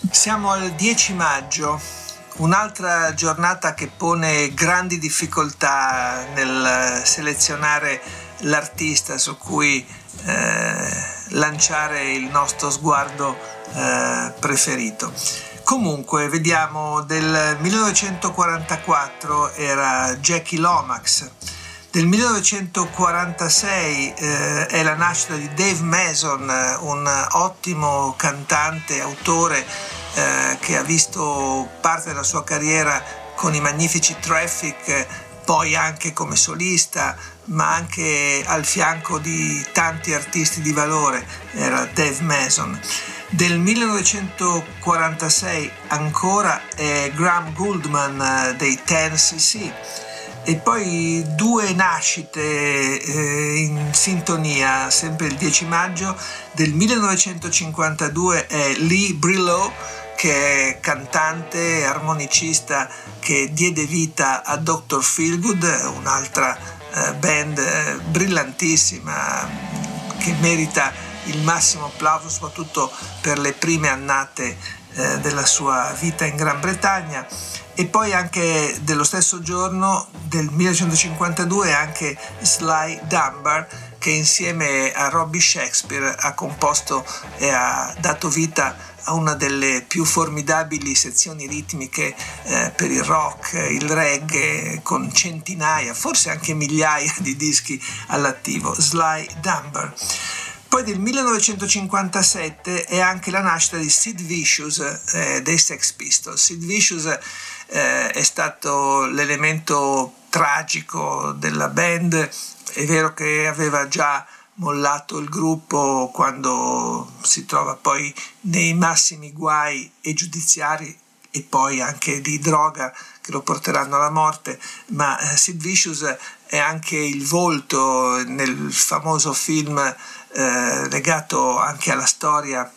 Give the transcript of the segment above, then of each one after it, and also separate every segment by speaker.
Speaker 1: Siamo al 10 maggio, un'altra giornata che pone grandi difficoltà nel selezionare l'artista su cui eh, lanciare il nostro sguardo eh, preferito. Comunque, vediamo, del 1944 era Jackie Lomax, del 1946 eh, è la nascita di Dave Mason, un ottimo cantante, autore eh, che ha visto parte della sua carriera con i magnifici Traffic, poi anche come solista, ma anche al fianco di tanti artisti di valore, era Dave Mason. Del 1946 ancora è Graham Gouldman eh, dei 10cc e poi due nascite eh, in sintonia, sempre il 10 maggio del 1952 è Lee Brillo che è cantante e armonicista che diede vita a Dr. Feelgood, un'altra eh, band eh, brillantissima che merita il massimo applauso soprattutto per le prime annate eh, della sua vita in Gran Bretagna e poi anche dello stesso giorno del 1952 anche Sly Dunbar che insieme a Robbie Shakespeare ha composto e ha dato vita a una delle più formidabili sezioni ritmiche eh, per il rock, il reggae, con centinaia, forse anche migliaia di dischi all'attivo, Sly Dunbar. Poi del 1957 è anche la nascita di Sid Vicious eh, dei Sex Pistols. Sid Vicious eh, è stato l'elemento tragico della band, è vero che aveva già mollato il gruppo quando si trova poi nei massimi guai e giudiziari e poi anche di droga che lo porteranno alla morte, ma eh, Sid Vicious è anche il volto nel famoso film eh, legato anche alla storia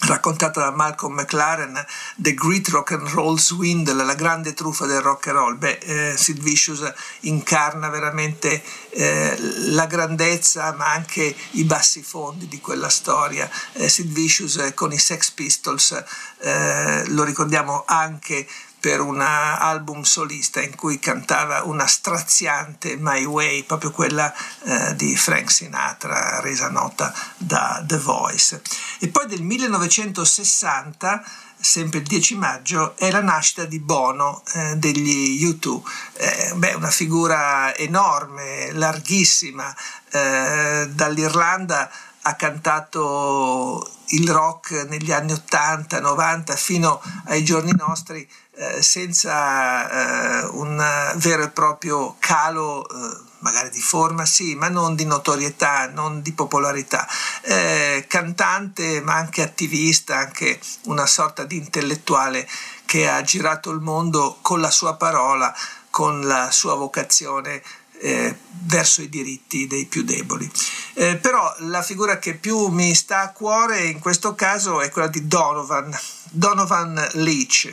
Speaker 1: raccontata da Malcolm McLaren, The Great Rock and Roll Swindle, la grande truffa del rock and roll. Beh, eh, Sid Vicious incarna veramente eh, la grandezza ma anche i bassi fondi di quella storia. Eh, Sid Vicious eh, con i Sex Pistols eh, lo ricordiamo anche per un album solista in cui cantava una straziante My Way, proprio quella eh, di Frank Sinatra, resa nota da The Voice. E poi del 1960 sempre il 10 maggio, è la nascita di Bono eh, degli U2. Eh, beh, una figura enorme, larghissima, eh, dall'Irlanda ha cantato il rock negli anni 80, 90 fino ai giorni nostri eh, senza eh, un vero e proprio calo eh, magari di forma sì, ma non di notorietà, non di popolarità. Eh, cantante ma anche attivista, anche una sorta di intellettuale che ha girato il mondo con la sua parola, con la sua vocazione eh, verso i diritti dei più deboli. Eh, però la figura che più mi sta a cuore in questo caso è quella di Donovan, Donovan Leach.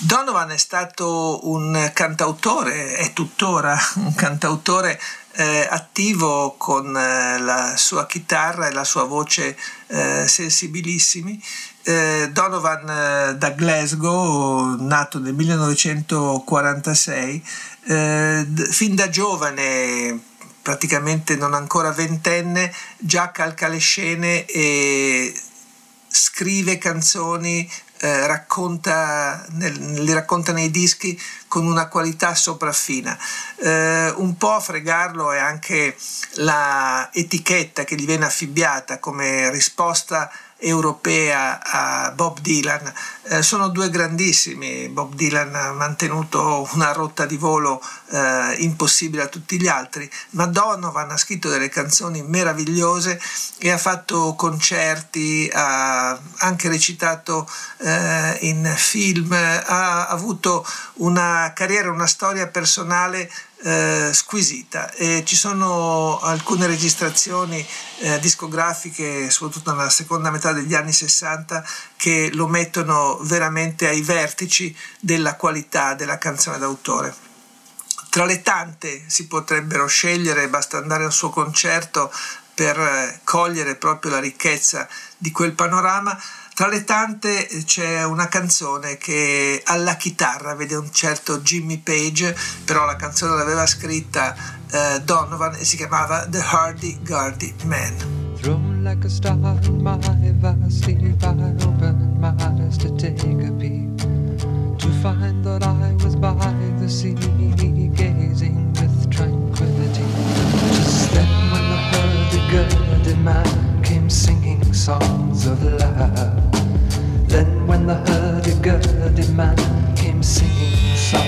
Speaker 1: Donovan è stato un cantautore, è tuttora un cantautore eh, attivo con eh, la sua chitarra e la sua voce eh, sensibilissimi. Eh, Donovan da Glasgow, nato nel 1946, eh, fin da giovane praticamente non ancora ventenne, già calca le scene e scrive canzoni eh, racconta, nel, li racconta nei dischi con una qualità sopraffina. Eh, un po' a fregarlo è anche la etichetta che gli viene affibbiata come risposta
Speaker 2: europea a Bob Dylan. Eh, sono due grandissimi, Bob Dylan ha mantenuto una rotta di volo eh, impossibile a tutti gli altri, ma Donovan ha scritto delle canzoni meravigliose e ha fatto concerti, ha anche recitato eh, in film, ha avuto una carriera, una storia personale eh, squisita e ci sono alcune registrazioni eh, discografiche, soprattutto nella seconda metà degli anni 60, che lo mettono veramente ai vertici della qualità della canzone d'autore. Tra le tante si potrebbero scegliere, basta andare al suo concerto per eh, cogliere proprio la ricchezza di quel panorama, tra le tante eh, c'è una canzone che alla chitarra vede un certo Jimmy Page, però la canzone l'aveva scritta uh, Donovan e si chiamava The Hardy Gardy Man. Thrown like a star in my sleep, I opened my eyes to take a peep, to find that I was by the sea, gazing with tranquility. Just then when the hurdy-gurdy man came singing songs of love. When the hurdy-gurdy man came singing songs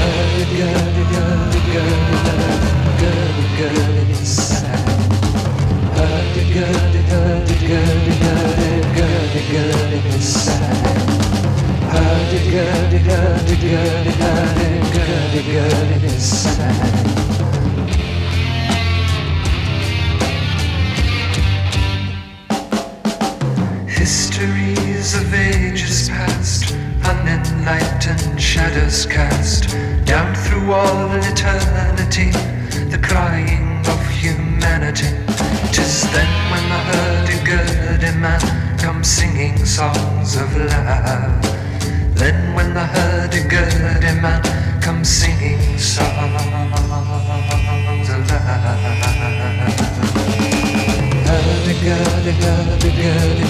Speaker 2: Hurdy-gurdy, hurdy-gurdy, hurdy-gurdy sang Hurdy-gurdy, hurdy-gurdy, hurdy-gurdy Hurdy-gurdy, hurdy-gurdy, hurdy-gurdy shadows cast down through all eternity, the crying of humanity. Tis then when the hurdy-gurdy man comes singing songs of love. Then when the hurdy-gurdy man comes singing songs of love hurdy gurdy gurdy gurdy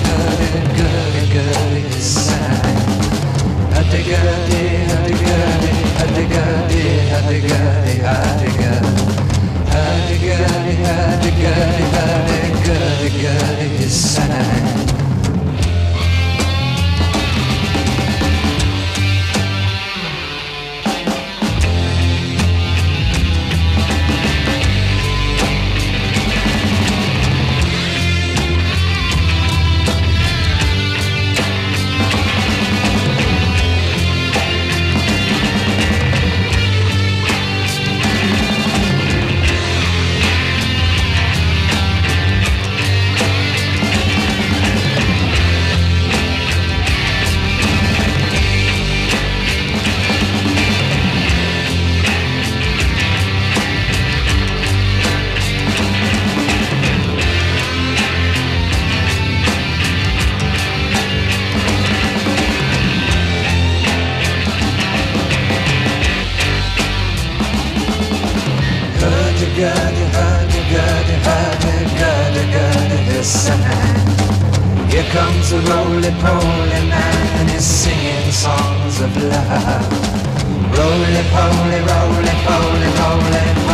Speaker 2: comes a roly-poly man and he's singing songs of love. Roly-poly, roly-poly, roly-poly,